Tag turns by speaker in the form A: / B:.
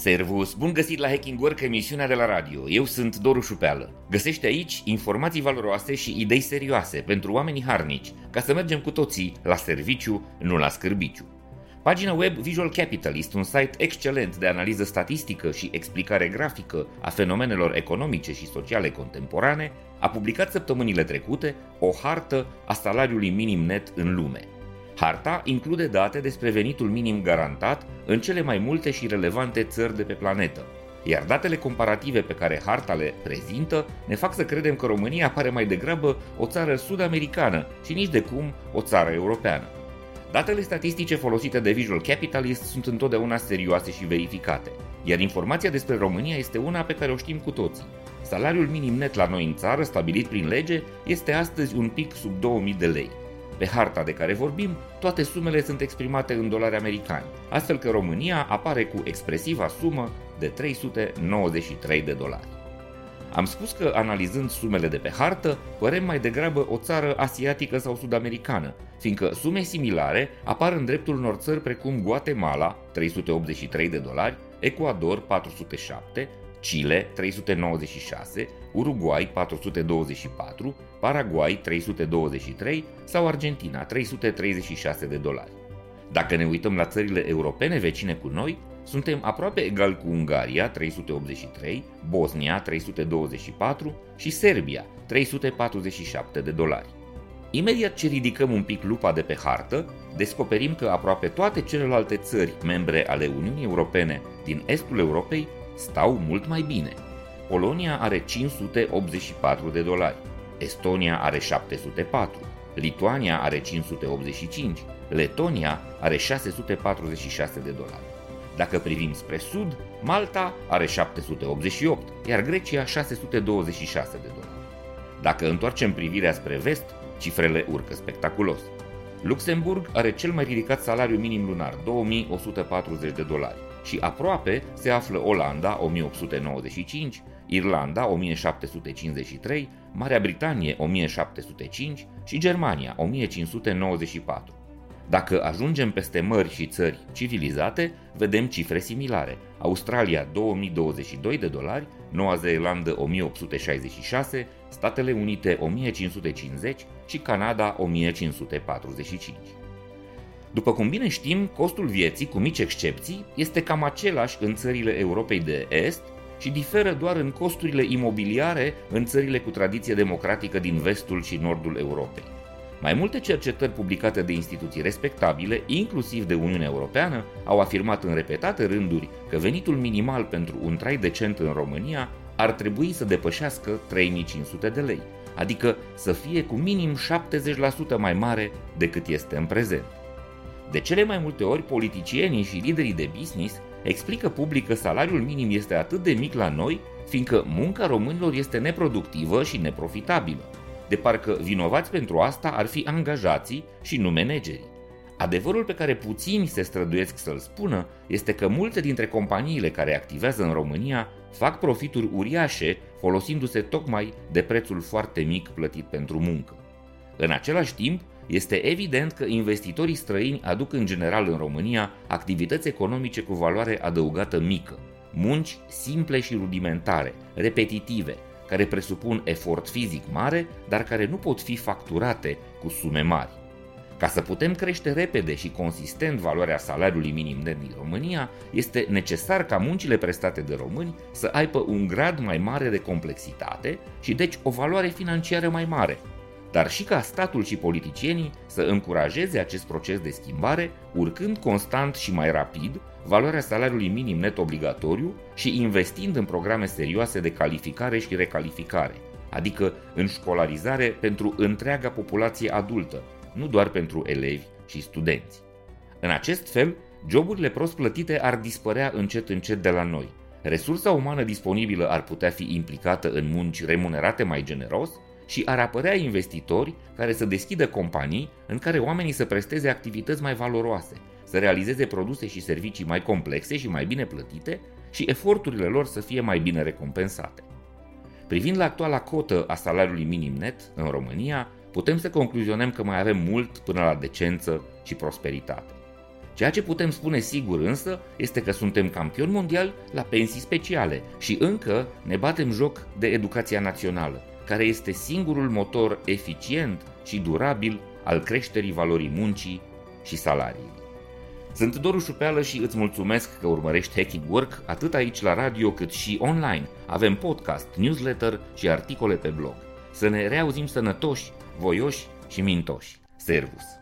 A: Servus, bun găsit la Hacking Work, emisiunea de la radio. Eu sunt Doru Șupeală. Găsește aici informații valoroase și idei serioase pentru oamenii harnici, ca să mergem cu toții la serviciu, nu la scârbiciu. Pagina web Visual Capitalist, un site excelent de analiză statistică și explicare grafică a fenomenelor economice și sociale contemporane, a publicat săptămânile trecute o hartă a salariului minim net în lume – Harta include date despre venitul minim garantat în cele mai multe și relevante țări de pe planetă, iar datele comparative pe care harta le prezintă ne fac să credem că România pare mai degrabă o țară sud-americană și nici de cum o țară europeană. Datele statistice folosite de Visual Capitalist sunt întotdeauna serioase și verificate, iar informația despre România este una pe care o știm cu toții. Salariul minim net la noi în țară, stabilit prin lege, este astăzi un pic sub 2000 de lei. Pe harta de care vorbim, toate sumele sunt exprimate în dolari americani, astfel că România apare cu expresiva sumă de 393 de dolari. Am spus că analizând sumele de pe hartă, părem mai degrabă o țară asiatică sau sud-americană, fiindcă sume similare apar în dreptul unor țări precum Guatemala, 383 de dolari, Ecuador, 407, Chile 396, Uruguay 424, Paraguay 323 sau Argentina 336 de dolari. Dacă ne uităm la țările europene vecine cu noi, suntem aproape egal cu Ungaria 383, Bosnia 324 și Serbia 347 de dolari. Imediat ce ridicăm un pic lupa de pe hartă, descoperim că aproape toate celelalte țări membre ale Uniunii Europene din estul Europei stau mult mai bine. Polonia are 584 de dolari, Estonia are 704, Lituania are 585, Letonia are 646 de dolari. Dacă privim spre sud, Malta are 788, iar Grecia 626 de dolari. Dacă întoarcem privirea spre vest, cifrele urcă spectaculos. Luxemburg are cel mai ridicat salariu minim lunar, 2140 de dolari și aproape se află Olanda 1895, Irlanda 1753, Marea Britanie 1705 și Germania 1594. Dacă ajungem peste mări și țări civilizate, vedem cifre similare. Australia 2022 de dolari, Noua Zeelandă 1866, Statele Unite 1550 și Canada 1545. După cum bine știm, costul vieții, cu mici excepții, este cam același în țările Europei de Est și diferă doar în costurile imobiliare în țările cu tradiție democratică din vestul și nordul Europei. Mai multe cercetări publicate de instituții respectabile, inclusiv de Uniunea Europeană, au afirmat în repetate rânduri că venitul minimal pentru un trai decent în România ar trebui să depășească 3500 de lei, adică să fie cu minim 70% mai mare decât este în prezent. De cele mai multe ori, politicienii și liderii de business explică public că salariul minim este atât de mic la noi, fiindcă munca românilor este neproductivă și neprofitabilă. De parcă vinovați pentru asta ar fi angajații și nu managerii. Adevărul pe care puțini se străduiesc să-l spună este că multe dintre companiile care activează în România fac profituri uriașe folosindu-se tocmai de prețul foarte mic plătit pentru muncă. În același timp, este evident că investitorii străini aduc în general în România activități economice cu valoare adăugată mică, munci simple și rudimentare, repetitive, care presupun efort fizic mare, dar care nu pot fi facturate cu sume mari. Ca să putem crește repede și consistent valoarea salariului minim net din România, este necesar ca muncile prestate de români să aibă un grad mai mare de complexitate și deci o valoare financiară mai mare, dar și ca statul și politicienii să încurajeze acest proces de schimbare, urcând constant și mai rapid valoarea salariului minim net obligatoriu și investind în programe serioase de calificare și recalificare, adică în școlarizare pentru întreaga populație adultă, nu doar pentru elevi și studenți. În acest fel, joburile prost plătite ar dispărea încet încet de la noi. Resursa umană disponibilă ar putea fi implicată în munci remunerate mai generos și ar apărea investitori care să deschidă companii în care oamenii să presteze activități mai valoroase, să realizeze produse și servicii mai complexe și mai bine plătite și eforturile lor să fie mai bine recompensate. Privind la actuala cotă a salariului minim net în România, putem să concluzionăm că mai avem mult până la decență și prosperitate. Ceea ce putem spune sigur însă este că suntem campioni mondiali la pensii speciale și încă ne batem joc de educația națională, care este singurul motor eficient și durabil al creșterii valorii muncii și salariei. Sunt Doru Șupeală și îți mulțumesc că urmărești Hacking Work atât aici la radio cât și online. Avem podcast, newsletter și articole pe blog. Să ne reauzim sănătoși, voioși și mintoși. Servus!